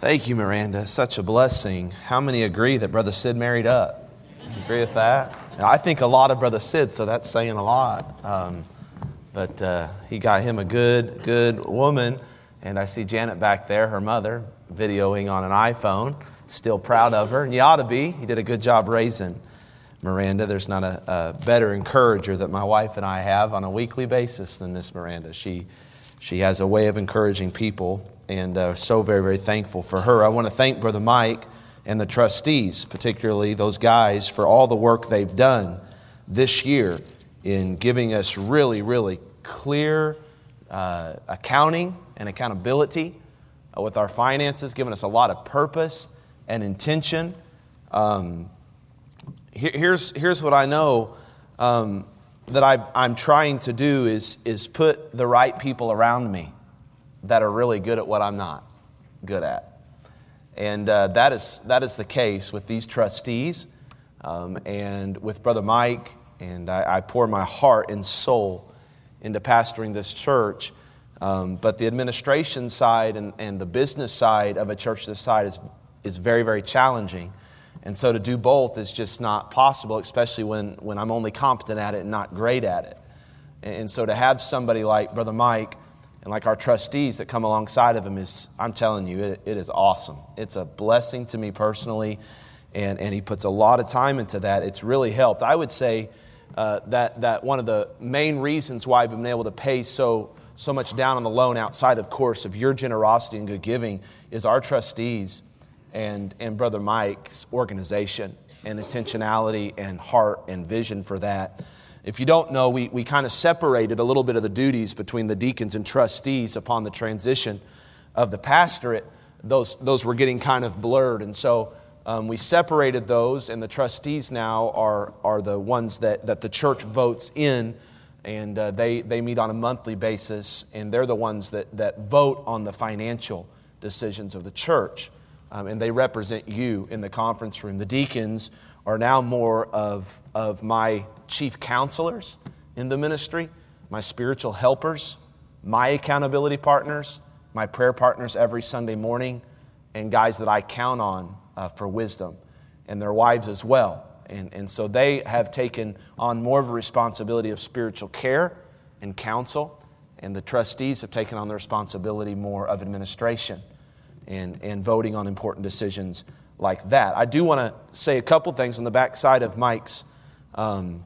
Thank you, Miranda. Such a blessing. How many agree that Brother Sid married up? Agree with that? I think a lot of Brother Sid, so that's saying a lot. Um, but uh, he got him a good, good woman. And I see Janet back there, her mother, videoing on an iPhone. Still proud of her, and you ought to be. He did a good job raising Miranda. There's not a, a better encourager that my wife and I have on a weekly basis than this Miranda. She, she has a way of encouraging people, and uh, so very, very thankful for her. I want to thank Brother Mike and the trustees, particularly those guys, for all the work they've done this year in giving us really, really clear uh, accounting and accountability uh, with our finances, giving us a lot of purpose and intention. Um, here, here's, here's what I know um, that I, I'm trying to do is, is put the right people around me that are really good at what I'm not good at. And uh, that, is, that is the case with these trustees um, and with Brother Mike. And I, I, pour my heart and soul into pastoring this church. Um, but the administration side and, and the business side of a church this size is, is very, very challenging. And so to do both is just not possible, especially when, when I'm only competent at it and not great at it. And, and so to have somebody like Brother Mike and like our trustees that come alongside of him is, I'm telling you, it, it is awesome. It's a blessing to me personally, and, and he puts a lot of time into that. It's really helped. I would say uh, that, that one of the main reasons why I've been able to pay so, so much down on the loan outside, of course, of your generosity and good giving is our trustees and, and Brother Mike's organization and intentionality and heart and vision for that. If you don't know, we, we kind of separated a little bit of the duties between the deacons and trustees upon the transition of the pastorate. Those, those were getting kind of blurred. And so um, we separated those, and the trustees now are, are the ones that, that the church votes in. And uh, they, they meet on a monthly basis, and they're the ones that, that vote on the financial decisions of the church um, and they represent you in the conference room. The deacons are now more of, of my chief counselors in the ministry, my spiritual helpers, my accountability partners, my prayer partners every Sunday morning, and guys that I count on uh, for wisdom, and their wives as well. And, and so they have taken on more of a responsibility of spiritual care and counsel, and the trustees have taken on the responsibility more of administration and, and voting on important decisions like that. I do want to say a couple things on the backside of Mike's um,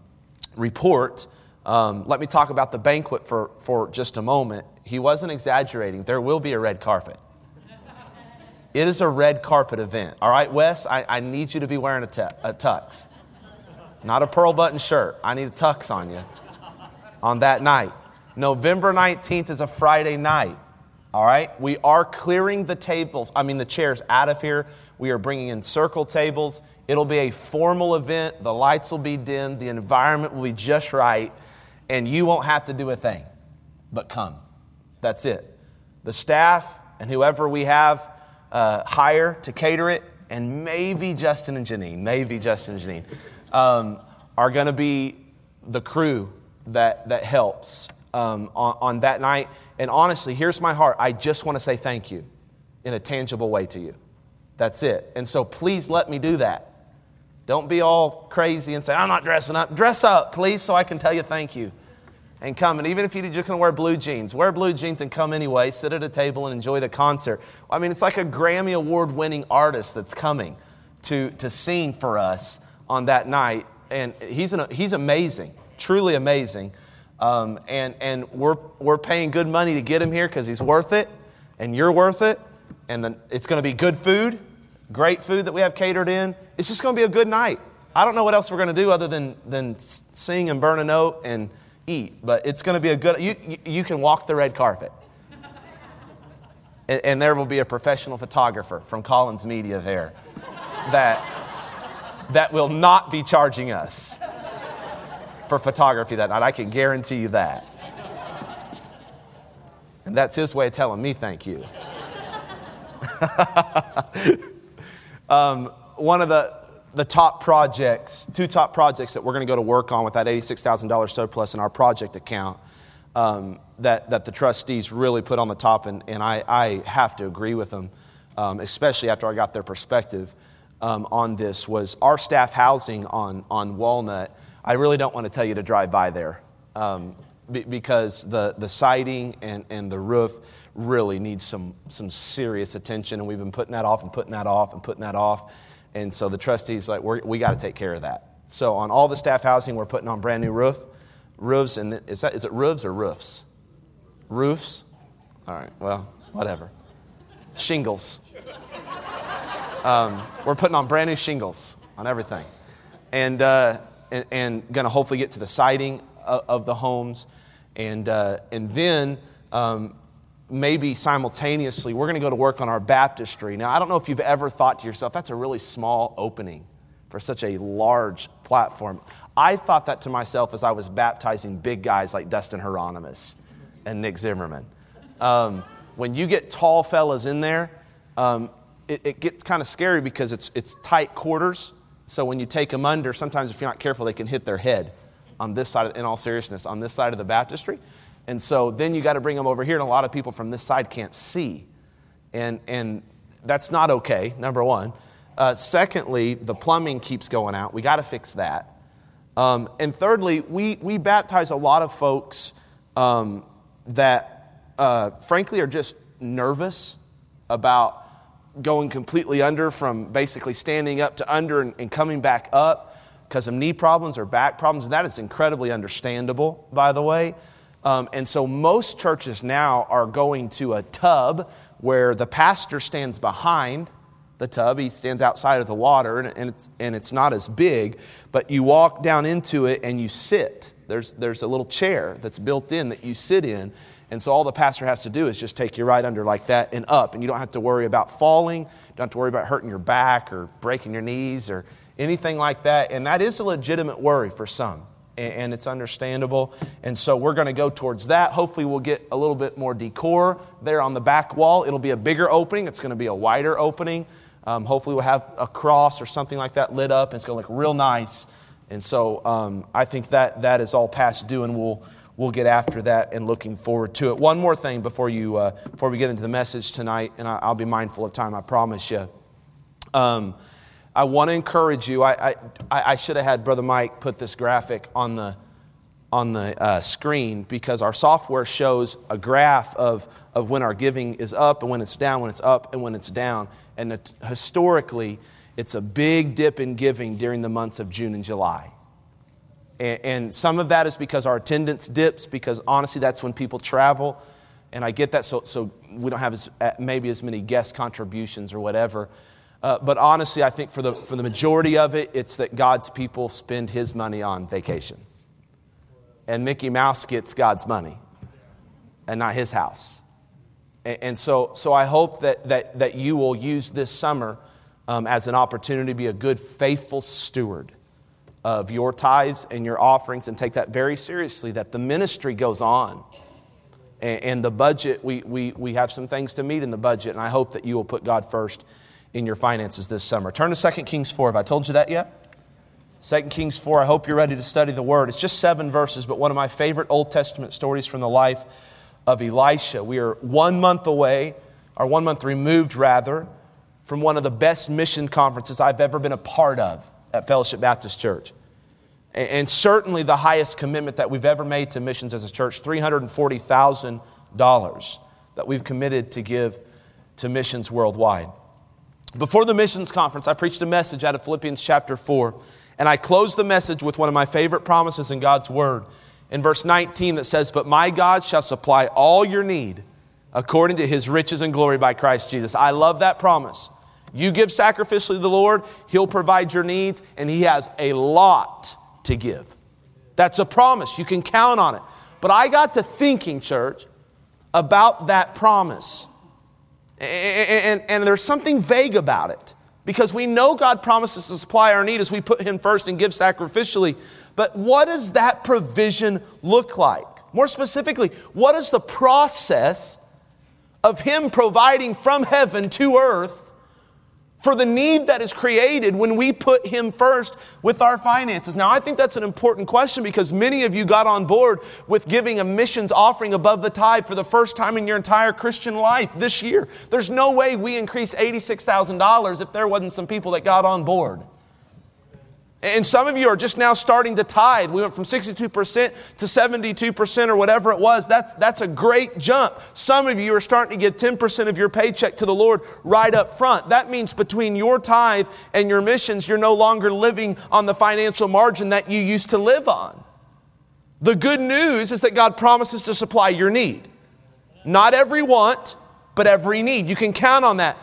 report. Um, let me talk about the banquet for, for just a moment. He wasn't exaggerating. There will be a red carpet. It is a red carpet event. All right, Wes, I, I need you to be wearing a, te- a tux, not a pearl button shirt. I need a tux on you on that night. November 19th is a Friday night. All right? We are clearing the tables, I mean, the chairs out of here. We are bringing in circle tables. It'll be a formal event. The lights will be dimmed. The environment will be just right. And you won't have to do a thing but come. That's it. The staff and whoever we have uh, hire to cater it, and maybe Justin and Janine, maybe Justin and Janine, um, are going to be the crew that, that helps um, on, on that night. And honestly, here's my heart. I just want to say thank you in a tangible way to you. That's it. And so please let me do that. Don't be all crazy and say, I'm not dressing up. Dress up, please, so I can tell you thank you. And come. And even if you're just going to wear blue jeans, wear blue jeans and come anyway. Sit at a table and enjoy the concert. I mean, it's like a Grammy Award winning artist that's coming to, to sing for us on that night. And he's, an, he's amazing, truly amazing. Um, and and we're, we're paying good money to get him here because he's worth it, and you're worth it. And it's going to be good food, great food that we have catered in. It's just going to be a good night. I don't know what else we're going to do other than, than sing and burn a note and eat, but it's going to be a good, you, you, you can walk the red carpet. and, and there will be a professional photographer from Collins Media there that, that will not be charging us for photography that night. I can guarantee you that. And that's his way of telling me thank you. um, one of the, the top projects, two top projects that we're going to go to work on with that $86,000 surplus in our project account um, that, that the trustees really put on the top, and, and I, I have to agree with them. um, especially after I got their perspective um, on this, was our staff housing on, on Walnut. I really don't want to tell you to drive by there um, because the, the siding and, and the roof really needs some, some serious attention, and we've been putting that off and putting that off and putting that off. And so the trustees like we're, we got to take care of that. So on all the staff housing, we're putting on brand new roof, roofs, and is that is it roofs or roofs? Roofs. All right. Well, whatever. Shingles. Um, we're putting on brand new shingles on everything, and uh, and, and going to hopefully get to the siding of, of the homes, and uh, and then. Um, maybe simultaneously, we're going to go to work on our baptistry. Now, I don't know if you've ever thought to yourself, that's a really small opening for such a large platform. I thought that to myself as I was baptizing big guys like Dustin Hieronymus and Nick Zimmerman. Um, when you get tall fellas in there, um, it, it, gets kind of scary because it's, it's tight quarters. So when you take them under, sometimes if you're not careful, they can hit their head on this side, of, in all seriousness, on this side of the baptistry. And so then you got to bring them over here, and a lot of people from this side can't see. And, and that's not okay, number one. Uh, secondly, the plumbing keeps going out. We got to fix that. Um, and thirdly, we, we baptize a lot of folks um, that, uh, frankly, are just nervous about going completely under from basically standing up to under and, and coming back up because of knee problems or back problems. And that is incredibly understandable, by the way. Um, and so most churches now are going to a tub where the pastor stands behind the tub. He stands outside of the water, and, and, it's, and it's not as big, but you walk down into it and you sit. There's, there's a little chair that's built in that you sit in. And so all the pastor has to do is just take you right under like that and up. And you don't have to worry about falling. You don't have to worry about hurting your back or breaking your knees or anything like that. And that is a legitimate worry for some and it's understandable. And so we're going to go towards that. Hopefully, we'll get a little bit more decor there on the back wall. It'll be a bigger opening, it's going to be a wider opening. Um, hopefully, we'll have a cross or something like that lit up, and it's going to look real nice. And so um, I think that that is all past due, and we'll we'll get after that and looking forward to it. One more thing before you uh, before we get into the message tonight, and I, will be mindful of time. I promise you. Um, I want to encourage you. I, I, I, should have had Brother Mike put this graphic on the, on the uh, screen because our software shows a graph of, of when our giving is up and when it's down, when it's up and when it's down. And historically, it's a big dip in giving during the months of June and July. And, some of that is because our attendance dips, because honestly, that's when people travel. And I get that, so, so we don't have as, maybe as many guest contributions or whatever. Uh, but honestly, I think for the, for the majority of it, it's that God's people spend his money on vacation. And Mickey Mouse gets God's money and not his house. And, and so, so I hope that, that, that you will use this summer um, as an opportunity to be a good, faithful steward of your tithes and your offerings and take that very seriously, that the ministry goes on. And, and the budget, we, we, we have some things to meet in the budget, and I hope that you will put God first in your finances this summer. Turn to 2 Kings 4. Have I told you that yet? 2 Kings 4. I hope you're ready to study the word. It's just seven verses, but one of my favorite Old Testament stories from the life of Elisha. We are one month away, or one month removed rather, from one of the best mission conferences I've ever been a part of at Fellowship Baptist Church. And certainly the highest commitment that we've ever made to missions as a church $340,000 that we've committed to give to missions worldwide. Before the missions conference, I preached a message out of Philippians chapter 4, and I closed the message with one of my favorite promises in God's Word. In verse 19, that says, But my God shall supply all your need according to his riches and glory by Christ Jesus. I love that promise. You give sacrificially to the Lord, he'll provide your needs, and he has a lot to give. That's a promise. You can count on it. But I got to thinking, church, about that promise. And, and, and, there's something vague about it because we know God promises to supply our need as we put Him first and give sacrificially. But what does that provision look like? More specifically, what is the process of Him providing from heaven to earth for the need that is created when we put Him first with our finances. Now, I think that's an important question because many of you got on board with giving a missions offering above the tithe for the first time in your entire Christian life this year. There's no way we increase $86,000 if there wasn't some people that got on board. And some of you are just now starting to tithe. We went from 62% to 72% or whatever it was. That's, that's a great jump. Some of you are starting to give 10% of your paycheck to the Lord right up front. That means between your tithe and your missions, you're no longer living on the financial margin that you used to live on. The good news is that God promises to supply your need. Not every want, but every need. You can count on that.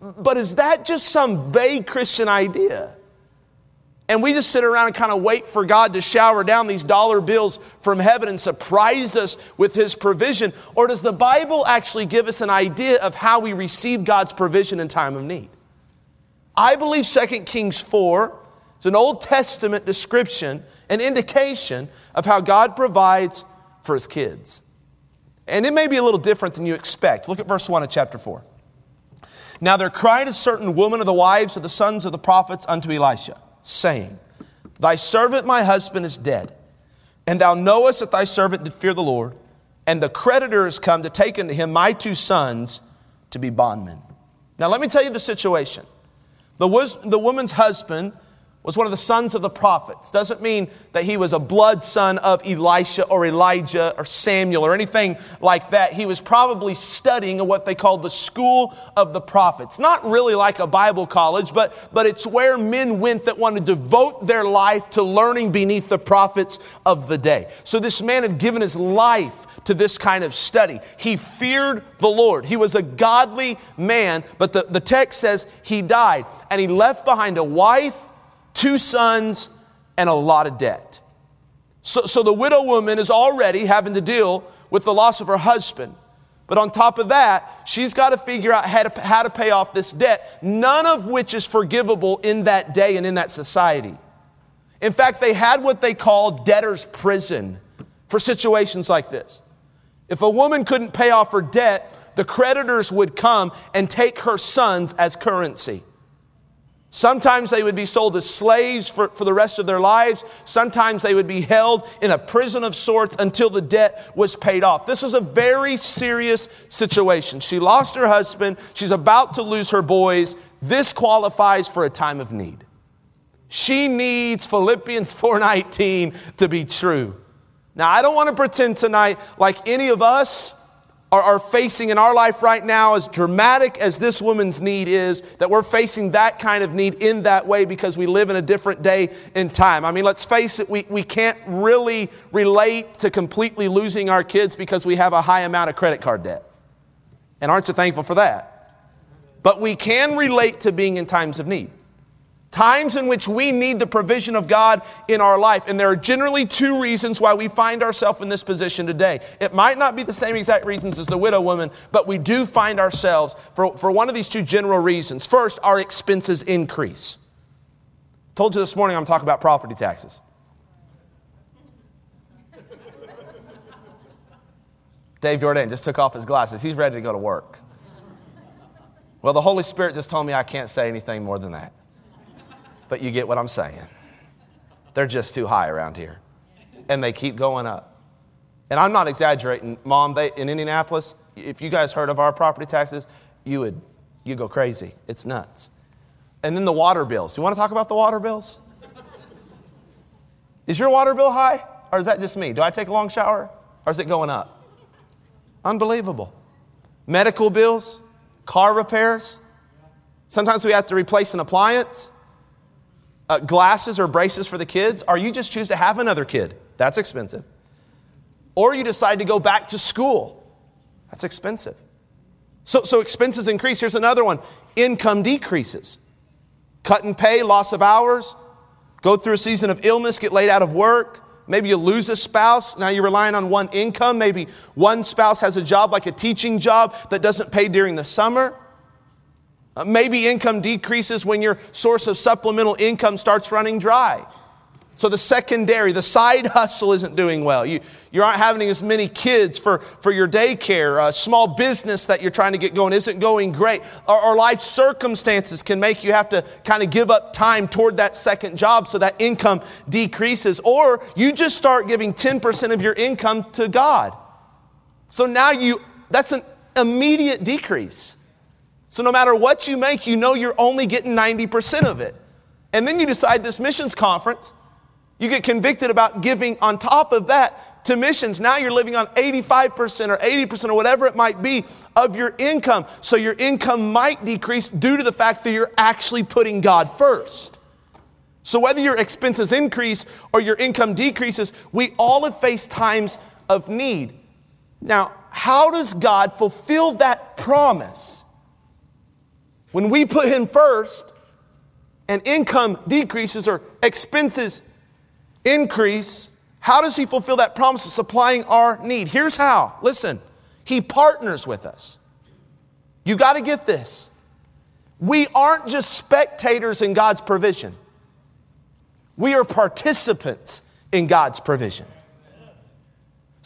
But is that just some vague Christian idea? And we just sit around and kind of wait for God to shower down these dollar bills from heaven and surprise us with His provision? Or does the Bible actually give us an idea of how we receive God's provision in time of need? I believe 2 Kings 4 is an Old Testament description, an indication of how God provides for His kids. And it may be a little different than you expect. Look at verse 1 of chapter 4. Now there cried a certain woman of the wives of the sons of the prophets unto Elisha saying, Thy servant my husband is dead, and thou knowest that thy servant did fear the Lord, and the creditor is come to take unto him my two sons to be bondmen. Now let me tell you the situation. The, the woman's husband was one of the sons of the prophets. Doesn't mean that he was a blood son of Elisha or Elijah or Samuel or anything like that. He was probably studying what they called the school of the prophets. Not really like a Bible college, but, but it's where men went that wanted to devote their life to learning beneath the prophets of the day. So this man had given his life to this kind of study. He feared the Lord. He was a godly man, but the, the text says he died and he left behind a wife two sons, and a lot of debt. So, so the widow woman is already having to deal with the loss of her husband. But on top of that, she's got to figure out how to, how to pay off this debt, none of which is forgivable in that day and in that society. In fact, they had what they called debtor's prison for situations like this. If a woman couldn't pay off her debt, the creditors would come and take her sons as currency. Sometimes they would be sold as slaves for, for the rest of their lives. Sometimes they would be held in a prison of sorts until the debt was paid off. This is a very serious situation. She lost her husband. She's about to lose her boys. This qualifies for a time of need. She needs Philippians 4:19 to be true. Now, I don't want to pretend tonight like any of us are, are facing in our life right now, as dramatic as this woman's need is, that we're facing that kind of need in that way because we live in a different day and time. I mean, let's face it, we, we can't really relate to completely losing our kids because we have a high amount of credit card debt. And aren't you thankful for that? But we can relate to being in times of need. Times in which we need the provision of God in our life. And there are generally two reasons why we find ourselves in this position today. It might not be the same exact reasons as the widow woman, but we do find ourselves for, for one of these two general reasons. First, our expenses increase. Told you this morning I'm talking about property taxes. Dave Jordan just took off his glasses. He's ready to go to work. Well, the Holy Spirit just told me I can't say anything more than that but you get what I'm saying. They're just too high around here. And they keep going up. And I'm not exaggerating, Mom, they, in Indianapolis, if you guys heard of our property taxes, you would you go crazy. It's nuts. And then the water bills. Do you want to talk about the water bills? Is your water bill high? Or is that just me? Do I take a long shower? Or is it going up? Unbelievable. Medical bills, car repairs. Sometimes we have to replace an appliance uh, glasses or braces for the kids, or you just choose to have another kid. That's expensive. Or you decide to go back to school. That's expensive. So, so expenses increase. Here's another one income decreases. Cut and pay, loss of hours, go through a season of illness, get laid out of work. Maybe you lose a spouse. Now you're relying on one income. Maybe one spouse has a job like a teaching job that doesn't pay during the summer. Uh, maybe income decreases when your source of supplemental income starts running dry. So the secondary, the side hustle isn't doing well. You, you aren't having as many kids for, for your daycare. A small business that you're trying to get going isn't going great. Or, or life circumstances can make you have to kind of give up time toward that second job so that income decreases. Or you just start giving 10% of your income to God. So now you, that's an immediate decrease. So no matter what you make, you know you're only getting 90% of it. And then you decide this missions conference you get convicted about giving on top of that to missions. Now you're living on 85% or 80% or whatever it might be of your income. So your income might decrease due to the fact that you're actually putting God first. So whether your expenses increase or your income decreases, we all have faced times of need. Now, how does God fulfill that promise? When we put Him first and income decreases or expenses increase, how does He fulfill that promise of supplying our need? Here's how. Listen, He partners with us. You got to get this. We aren't just spectators in God's provision, we are participants in God's provision.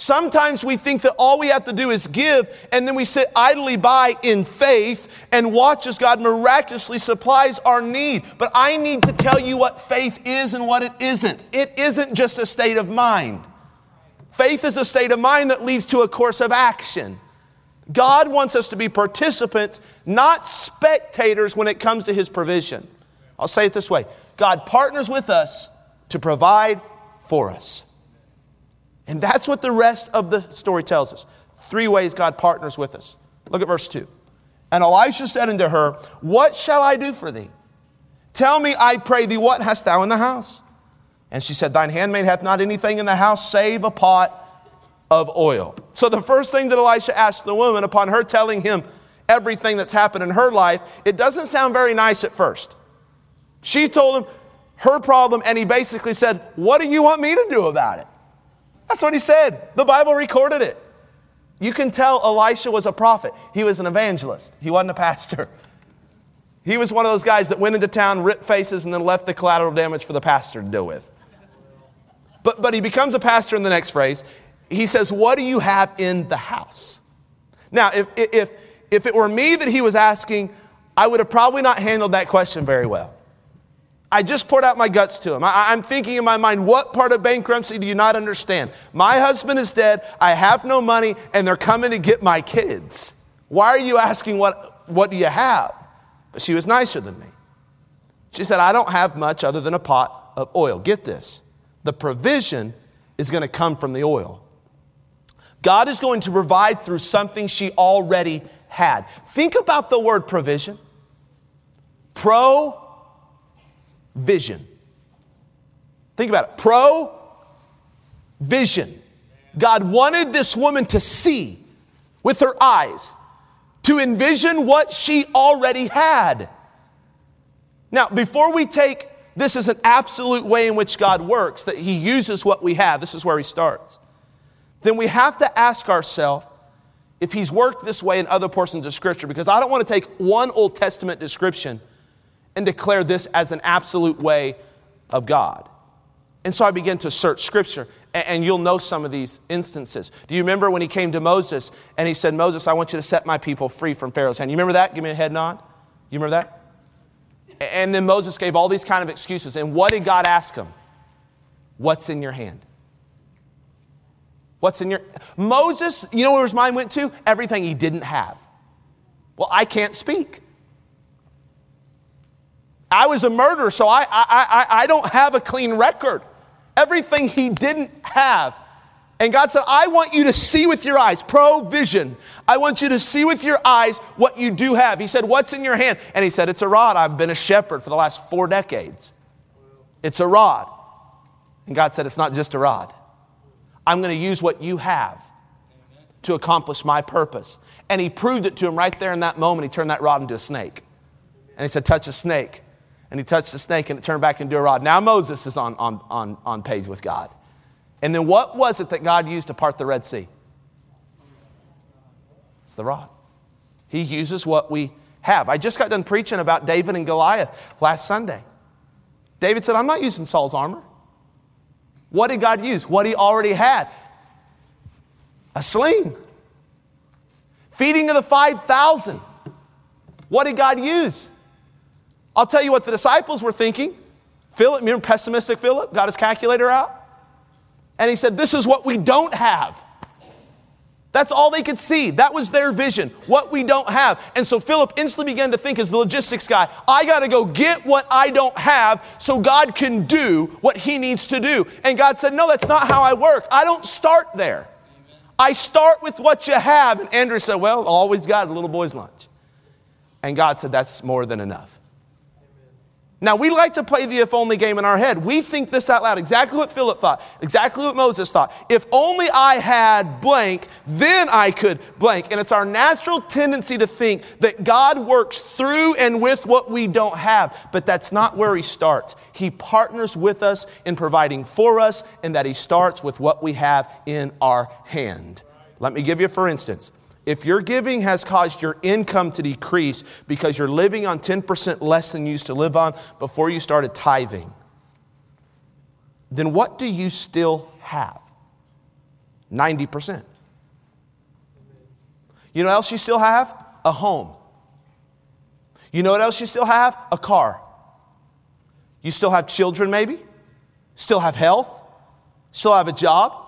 Sometimes we think that all we have to do is give, and then we sit idly by in faith and watch as God miraculously supplies our need. But I need to tell you what faith is and what it isn't. It isn't just a state of mind. Faith is a state of mind that leads to a course of action. God wants us to be participants, not spectators when it comes to His provision. I'll say it this way God partners with us to provide for us. And that's what the rest of the story tells us. Three ways God partners with us. Look at verse 2. And Elisha said unto her, What shall I do for thee? Tell me, I pray thee, what hast thou in the house? And she said, Thine handmaid hath not anything in the house save a pot of oil. So the first thing that Elisha asked the woman, upon her telling him everything that's happened in her life, it doesn't sound very nice at first. She told him her problem, and he basically said, What do you want me to do about it? That's what he said. The Bible recorded it. You can tell Elisha was a prophet. He was an evangelist, he wasn't a pastor. He was one of those guys that went into town, ripped faces, and then left the collateral damage for the pastor to deal with. But, but he becomes a pastor in the next phrase. He says, What do you have in the house? Now, if, if, if it were me that he was asking, I would have probably not handled that question very well. I just poured out my guts to him. I, am thinking in my mind, what part of bankruptcy do you not understand? My husband is dead, I have no money, and they're coming to get my kids. Why are you asking what, what do you have? But she was nicer than me. She said, I don't have much other than a pot of oil. Get this the provision is going to come from the oil. God is going to provide through something she already had. Think about the word provision. Pro vision. Think about it pro vision. God wanted this woman to see with her eyes, to envision what she already had. Now, before we take this as an absolute way in which God works, that He uses what we have, this is where He starts, then we have to ask ourselves if He's worked this way in other portions of Scripture, because I don't want to take one Old Testament description and declare this as an absolute way of God. And so I began to search scripture, and you'll know some of these instances. Do you remember when he came to Moses and he said, Moses, I want you to set my people free from Pharaoh's hand? You remember that? Give me a head nod. You remember that? And then Moses gave all these kind of excuses. And what did God ask him? What's in your hand? What's in your Moses, you know where his mind went to? Everything he didn't have. Well, I can't speak. I was a murderer, so I, I, I, I don't have a clean record. Everything he didn't have. And God said, I want you to see with your eyes, provision. I want you to see with your eyes what you do have. He said, What's in your hand? And he said, It's a rod. I've been a shepherd for the last four decades. It's a rod. And God said, It's not just a rod. I'm going to use what you have to accomplish my purpose. And he proved it to him right there in that moment. He turned that rod into a snake. And he said, Touch a snake and he touched the snake and it turned back into a rod. Now Moses is on, on, on, on page with God. And then what was it that God used to part the Red Sea? It's the rod. He uses what we have. I just got done preaching about David and Goliath last Sunday. David said, I'm not using Saul's armor. What did God use? What he already had a sling. Feeding of the 5,000. What did God use? I'll tell you what the disciples were thinking. Philip, remember pessimistic Philip, got his calculator out? And he said, This is what we don't have. That's all they could see. That was their vision, what we don't have. And so Philip instantly began to think, as the logistics guy, I got to go get what I don't have so God can do what he needs to do. And God said, No, that's not how I work. I don't start there. I start with what you have. And Andrew said, Well, always got a little boy's lunch. And God said, That's more than enough. Now, we like to play the if only game in our head. We think this out loud. Exactly what Philip thought, exactly what Moses thought. If only I had blank, then I could blank. And it's our natural tendency to think that God works through and with what we don't have. But that's not where He starts. He partners with us in providing for us, and that He starts with what we have in our hand. Let me give you, for instance, if your giving has caused your income to decrease because you're living on 10% less than you used to live on before you started tithing, then what do you still have? 90%. You know what else you still have? A home. You know what else you still have? A car. You still have children, maybe? Still have health? Still have a job?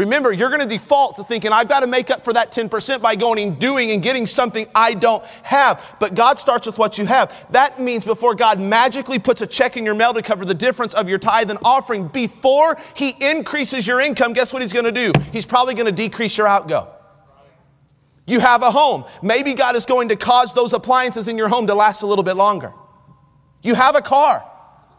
Remember, you're going to default to thinking, I've got to make up for that 10% by going and doing and getting something I don't have. But God starts with what you have. That means before God magically puts a check in your mail to cover the difference of your tithe and offering, before He increases your income, guess what He's going to do? He's probably going to decrease your outgo. You have a home. Maybe God is going to cause those appliances in your home to last a little bit longer. You have a car.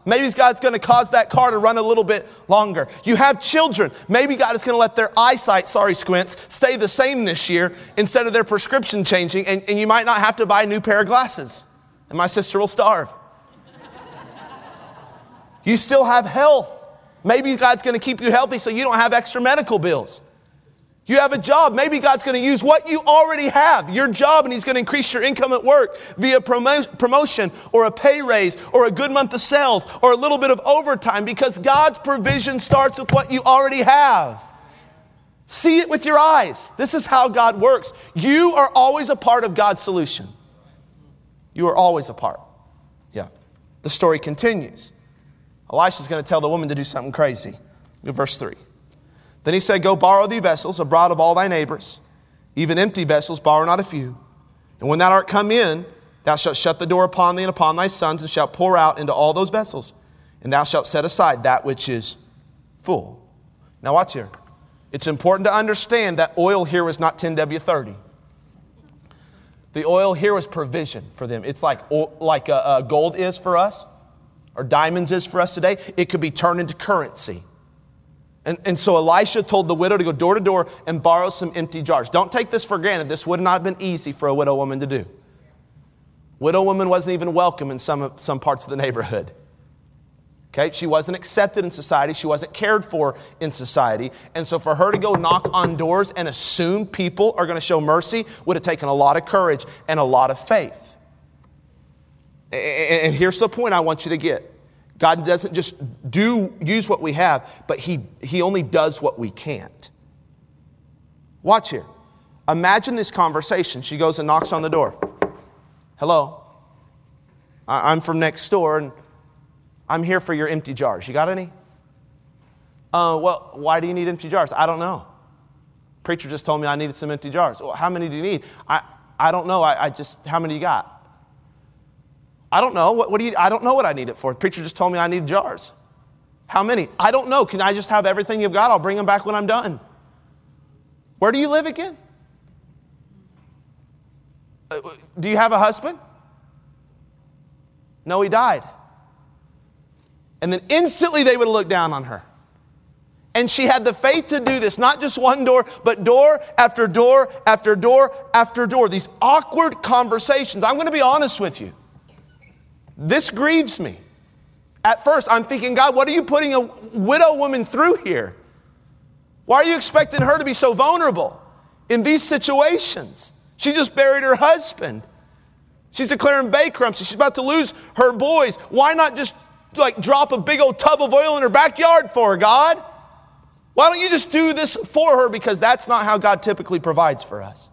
Maybe God's going to cause that car to run a little bit longer. You have children. Maybe God is going to let their eyesight, sorry, squints, stay the same this year instead of their prescription changing, and, and you might not have to buy a new pair of glasses. And my sister will starve. you still have health. Maybe God's going to keep you healthy so you don't have extra medical bills. You have a job. Maybe God's going to use what you already have, your job, and He's going to increase your income at work via promo- promotion or a pay raise or a good month of sales or a little bit of overtime because God's provision starts with what you already have. See it with your eyes. This is how God works. You are always a part of God's solution. You are always a part. Yeah. The story continues. Elisha's going to tell the woman to do something crazy. Verse 3. Then he said, Go borrow thee vessels abroad of all thy neighbors, even empty vessels, borrow not a few. And when thou art come in, thou shalt shut the door upon thee and upon thy sons, and shalt pour out into all those vessels, and thou shalt set aside that which is full. Now, watch here. It's important to understand that oil here was not 10W30. The oil here was provision for them. It's like, like uh, uh, gold is for us, or diamonds is for us today. It could be turned into currency. And, and so Elisha told the widow to go door to door and borrow some empty jars. Don't take this for granted. This would not have been easy for a widow woman to do. Widow woman wasn't even welcome in some, some parts of the neighborhood. Okay, she wasn't accepted in society. She wasn't cared for in society. And so for her to go knock on doors and assume people are going to show mercy would have taken a lot of courage and a lot of faith. And here's the point I want you to get God doesn't just do use what we have, but he, he only does what we can't. Watch here. Imagine this conversation. She goes and knocks on the door. Hello. I'm from next door and I'm here for your empty jars. You got any? Uh, well, why do you need empty jars? I don't know. Preacher just told me I needed some empty jars. Well, how many do you need? I, I don't know. I, I just, how many you got? I don't know. What, what do you, I don't know what I need it for. The preacher just told me I need jars. How many? I don't know. Can I just have everything you've got? I'll bring them back when I'm done. Where do you live again? Uh, do you have a husband? No, he died. And then instantly they would look down on her. And she had the faith to do this, not just one door, but door after door after door after door. These awkward conversations. I'm going to be honest with you. This grieves me. At first, I'm thinking, God, what are you putting a widow woman through here? Why are you expecting her to be so vulnerable in these situations? She just buried her husband. She's declaring bankruptcy. She's about to lose her boys. Why not just like drop a big old tub of oil in her backyard for, her, God? Why don't you just do this for her? Because that's not how God typically provides for us.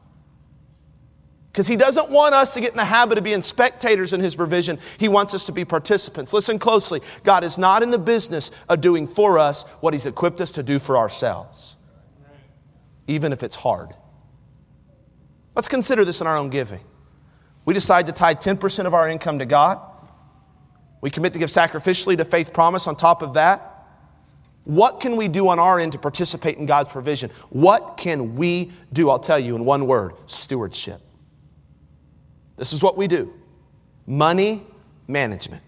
Because He doesn't want us to get in the habit of being spectators in His provision. He wants us to be participants. Listen closely God is not in the business of doing for us what He's equipped us to do for ourselves, even if it's hard. Let's consider this in our own giving. We decide to tie 10% of our income to God. We commit to give sacrificially to faith promise on top of that. What can we do on our end to participate in God's provision? What can we do? I'll tell you in one word stewardship. This is what we do money management.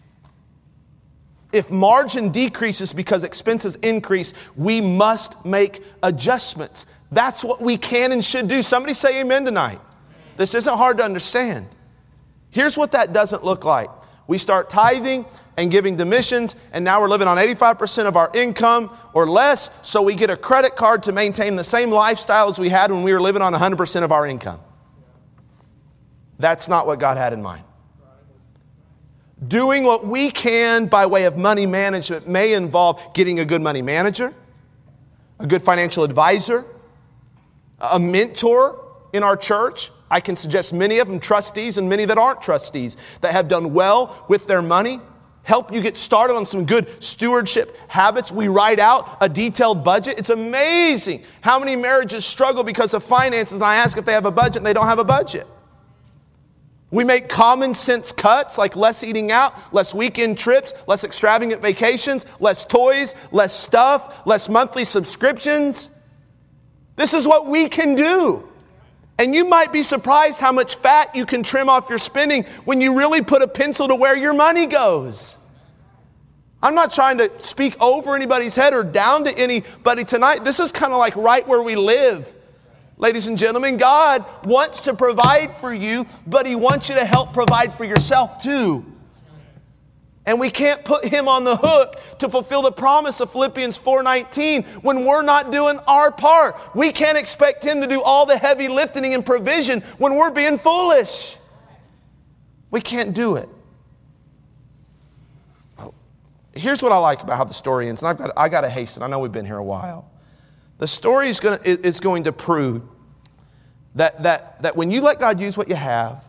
If margin decreases because expenses increase, we must make adjustments. That's what we can and should do. Somebody say amen tonight. This isn't hard to understand. Here's what that doesn't look like we start tithing and giving to missions, and now we're living on 85% of our income or less, so we get a credit card to maintain the same lifestyle as we had when we were living on 100% of our income. That's not what God had in mind. Doing what we can by way of money management may involve getting a good money manager, a good financial advisor, a mentor in our church I can suggest many of them trustees and many that aren't trustees that have done well with their money. Help you get started on some good stewardship habits. We write out a detailed budget. It's amazing how many marriages struggle because of finances. And I ask if they have a budget and they don't have a budget. We make common sense cuts like less eating out, less weekend trips, less extravagant vacations, less toys, less stuff, less monthly subscriptions. This is what we can do. And you might be surprised how much fat you can trim off your spending when you really put a pencil to where your money goes. I'm not trying to speak over anybody's head or down to anybody tonight. This is kind of like right where we live. Ladies and gentlemen, God wants to provide for you, but He wants you to help provide for yourself too. And we can't put him on the hook to fulfill the promise of Philippians 4:19 when we're not doing our part. We can't expect him to do all the heavy lifting and provision when we're being foolish. We can't do it. Here's what I like about how the story ends, and I've got, I got to hasten. I know we've been here a while. The story is to, is going to prove that, that, that when you let God use what you have,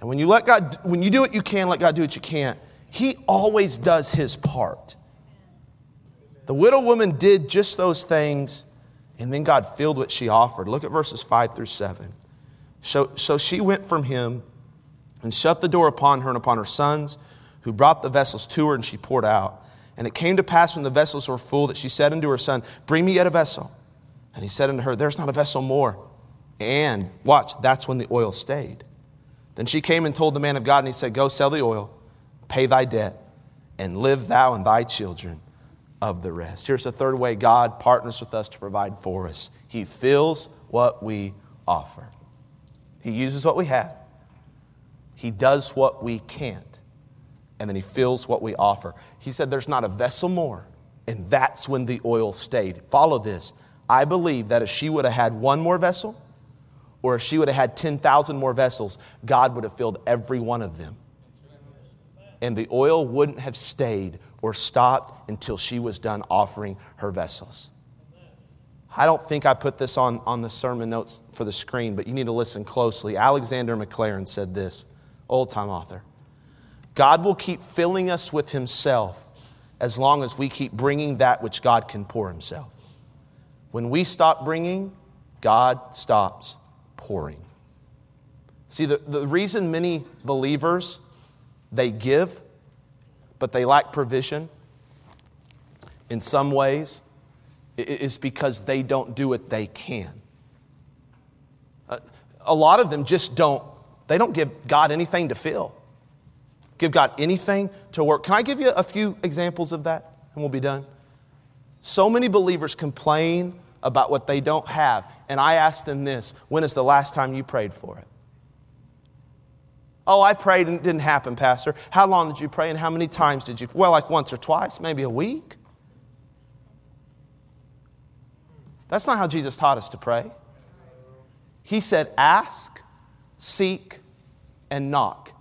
and when you let God, when you do what you can, let God do what you can't, he always does his part. The widow woman did just those things, and then God filled what she offered. Look at verses 5 through 7. So, so she went from him and shut the door upon her and upon her sons, who brought the vessels to her, and she poured out. And it came to pass when the vessels were full that she said unto her son, Bring me yet a vessel. And he said unto her, There's not a vessel more. And watch, that's when the oil stayed. Then she came and told the man of God, and he said, Go sell the oil pay thy debt, and live thou and thy children of the rest. Here's the third way God partners with us to provide for us He fills what we offer, He uses what we have, He does what we can't, and then He fills what we offer. He said, There's not a vessel more, and that's when the oil stayed. Follow this. I believe that if she would have had one more vessel, or if she would have had 10,000 more vessels, God would have filled every one of them and the oil wouldn't have stayed or stopped until she was done offering her vessels. I don't think I put this on, on the sermon notes for the screen, but you need to listen closely. Alexander Maclaren said this, old time author God will keep filling us with Himself as long as we keep bringing that which God can pour Himself. When we stop bringing, God stops pouring. See, the, the reason many believers they give, but they lack provision in some ways is because they don't do what they can. Uh, a lot of them just don't, they don't give God anything to fill, give God anything to work. Can I give you a few examples of that and we'll be done? So many believers complain about what they don't have. And I ask them this when is the last time you prayed for it? Oh, I prayed and it didn't happen, Pastor. How long did you pray and how many times did you? Well, like once or twice, maybe a week. That's not how Jesus taught us to pray. He said, ask, seek, and knock.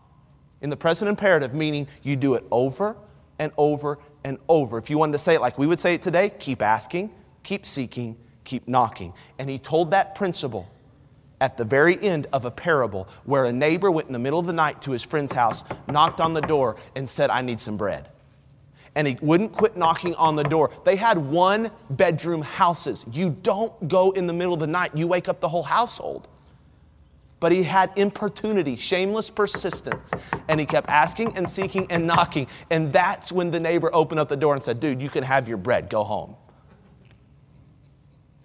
In the present imperative, meaning you do it over and over and over. If you wanted to say it like we would say it today, keep asking, keep seeking, keep knocking. And he told that principle at the very end of a parable where a neighbor went in the middle of the night to his friend's house, knocked on the door, and said, I need some bread. And he wouldn't quit knocking on the door. They had one bedroom houses. You don't go in the middle of the night, you wake up the whole household. But he had importunity, shameless persistence. And he kept asking and seeking and knocking. And that's when the neighbor opened up the door and said, Dude, you can have your bread, go home.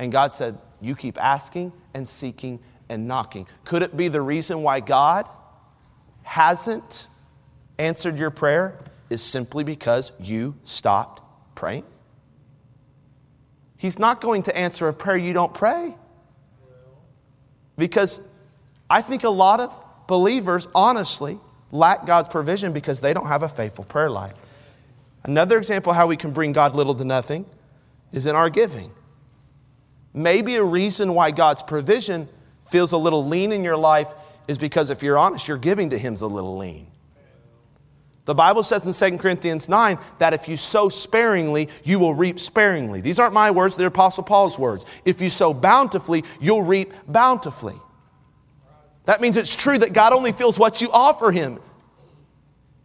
And God said, You keep asking and seeking and knocking. Could it be the reason why God hasn't answered your prayer is simply because you stopped praying? He's not going to answer a prayer you don't pray. Because I think a lot of believers, honestly, lack God's provision because they don't have a faithful prayer life. Another example how we can bring God little to nothing is in our giving. Maybe a reason why God's provision feels a little lean in your life is because if you're honest, your giving to Him's a little lean. The Bible says in 2 Corinthians 9 that if you sow sparingly, you will reap sparingly. These aren't my words, they're Apostle Paul's words. If you sow bountifully, you'll reap bountifully. That means it's true that God only feels what you offer Him.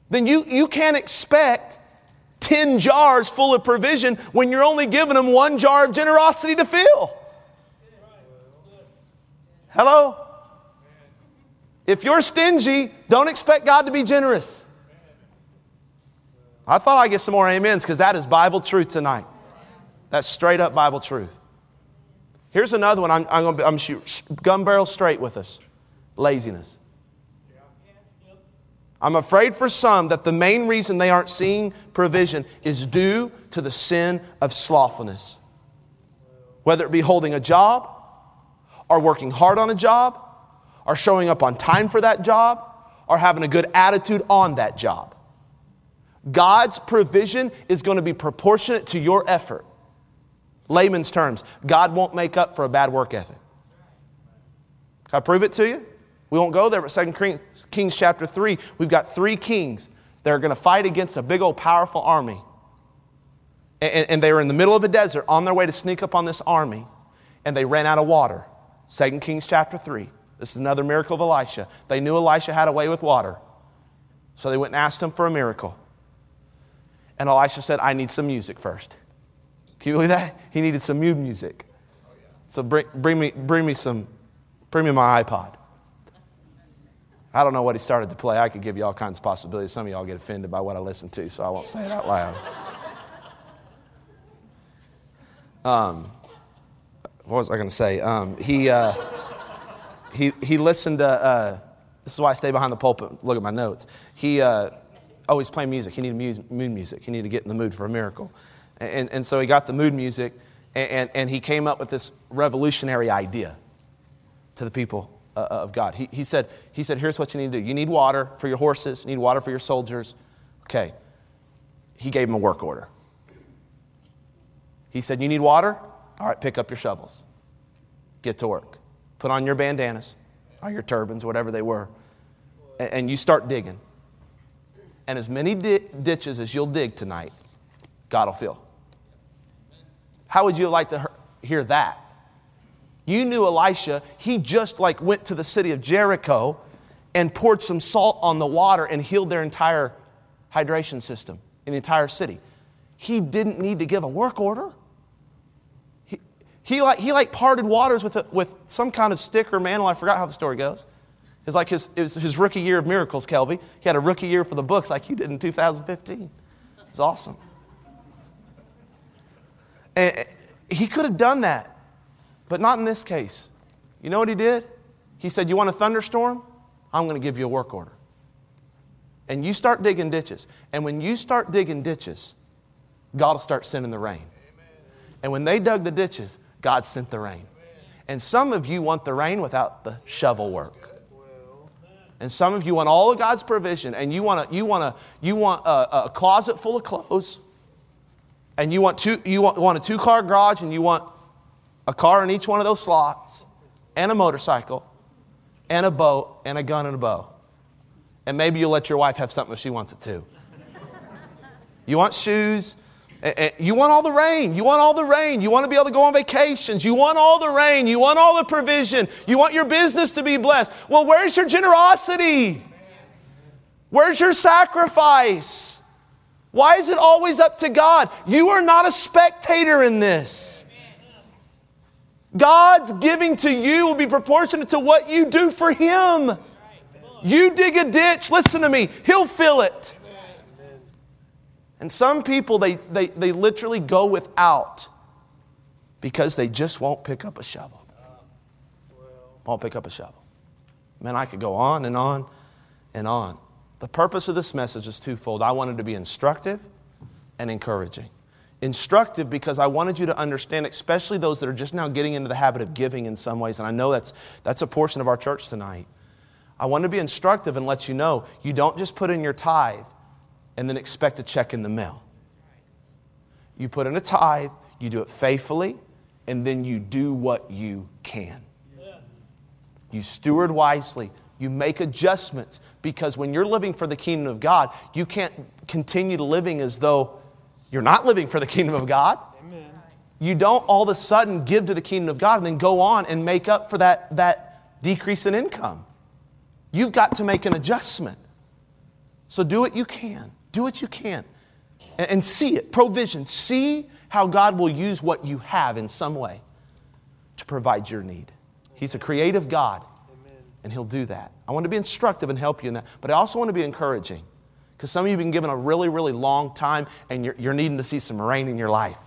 Then you, you can't expect 10 jars full of provision when you're only giving them one jar of generosity to fill. Hello? If you're stingy, don't expect God to be generous. I thought I'd get some more amens because that is Bible truth tonight. That's straight up Bible truth. Here's another one. I'm, I'm going to shoot gun barrel straight with us laziness. I'm afraid for some that the main reason they aren't seeing provision is due to the sin of slothfulness. Whether it be holding a job, or working hard on a job, or showing up on time for that job, or having a good attitude on that job. God's provision is going to be proportionate to your effort. Layman's terms, God won't make up for a bad work ethic. Can I prove it to you? We won't go there, but 2 Kings chapter 3, we've got three kings that are going to fight against a big old powerful army. And, and they were in the middle of a desert on their way to sneak up on this army, and they ran out of water. 2 Kings chapter 3. This is another miracle of Elisha. They knew Elisha had a way with water. So they went and asked him for a miracle. And Elisha said, I need some music first. Can you believe that? He needed some music. So bring, bring, me, bring, me some, bring me my iPod. I don't know what he started to play. I could give you all kinds of possibilities. Some of y'all get offended by what I listen to, so I won't say it out loud. Um, what was I going to say? Um, he, uh, he, he listened to, uh, this is why I stay behind the pulpit, look at my notes. He, uh, oh, he's playing music. He needed mood music. He needed to get in the mood for a miracle. And, and so he got the mood music, and, and, and he came up with this revolutionary idea to the people uh, of God. He, he, said, he said, here's what you need to do. You need water for your horses, you need water for your soldiers. Okay. He gave him a work order. He said, You need water? All right, pick up your shovels. Get to work. Put on your bandanas or your turbans, whatever they were, and, and you start digging. And as many di- ditches as you'll dig tonight, God will fill. How would you like to hear that? You knew Elisha, he just like went to the city of Jericho and poured some salt on the water and healed their entire hydration system in the entire city. He didn't need to give a work order. He like, he like parted waters with, a, with some kind of stick or mantle. I forgot how the story goes. It's like his, it was his rookie year of miracles, Kelby. He had a rookie year for the books like you did in 2015. It's awesome. And he could have done that, but not in this case. You know what he did? He said, You want a thunderstorm? I'm going to give you a work order. And you start digging ditches. And when you start digging ditches, God will start sending the rain. And when they dug the ditches, God sent the rain. And some of you want the rain without the shovel work. And some of you want all of God's provision, and you want a, you want a, you want a, a closet full of clothes, and you want, two, you want, want a two car garage, and you want a car in each one of those slots, and a motorcycle, and a boat, and a gun and a bow. And maybe you'll let your wife have something if she wants it too. You want shoes? Eh, eh, you want all the rain. You want all the rain. You want to be able to go on vacations. You want all the rain. You want all the provision. You want your business to be blessed. Well, where's your generosity? Where's your sacrifice? Why is it always up to God? You are not a spectator in this. God's giving to you will be proportionate to what you do for Him. You dig a ditch, listen to me, He'll fill it. And some people, they, they, they literally go without because they just won't pick up a shovel. Won't pick up a shovel. Man, I could go on and on and on. The purpose of this message is twofold. I wanted to be instructive and encouraging. Instructive because I wanted you to understand, especially those that are just now getting into the habit of giving in some ways, and I know that's, that's a portion of our church tonight. I want to be instructive and let you know you don't just put in your tithe and then expect a check in the mail. You put in a tithe, you do it faithfully, and then you do what you can. You steward wisely. You make adjustments because when you're living for the kingdom of God, you can't continue living as though you're not living for the kingdom of God. Amen. You don't all of a sudden give to the kingdom of God and then go on and make up for that, that decrease in income. You've got to make an adjustment. So do what you can. Do what you can and, and see it. Provision. See how God will use what you have in some way to provide your need. He's a creative God, and He'll do that. I want to be instructive and help you in that, but I also want to be encouraging because some of you have been given a really, really long time and you're, you're needing to see some rain in your life.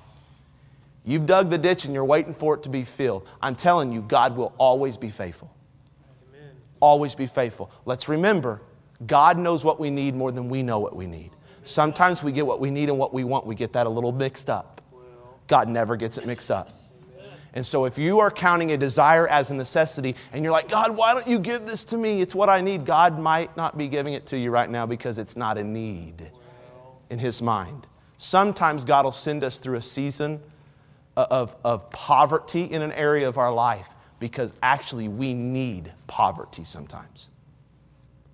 You've dug the ditch and you're waiting for it to be filled. I'm telling you, God will always be faithful. Amen. Always be faithful. Let's remember, God knows what we need more than we know what we need. Sometimes we get what we need and what we want, we get that a little mixed up. God never gets it mixed up. And so, if you are counting a desire as a necessity and you're like, God, why don't you give this to me? It's what I need. God might not be giving it to you right now because it's not a need in His mind. Sometimes God will send us through a season of, of poverty in an area of our life because actually we need poverty sometimes.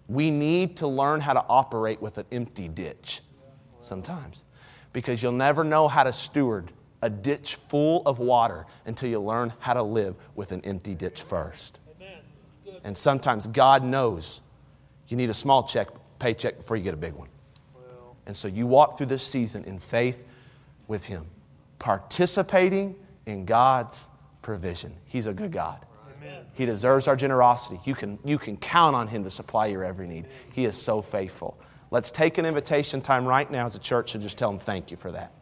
We need to learn how to operate with an empty ditch sometimes because you'll never know how to steward a ditch full of water until you learn how to live with an empty ditch first. And sometimes God knows you need a small check, paycheck before you get a big one. And so you walk through this season in faith with Him, participating in God's provision. He's a good God. He deserves our generosity. You can, you can count on Him to supply your every need. He is so faithful. Let's take an invitation time right now as a church and just tell Him thank you for that.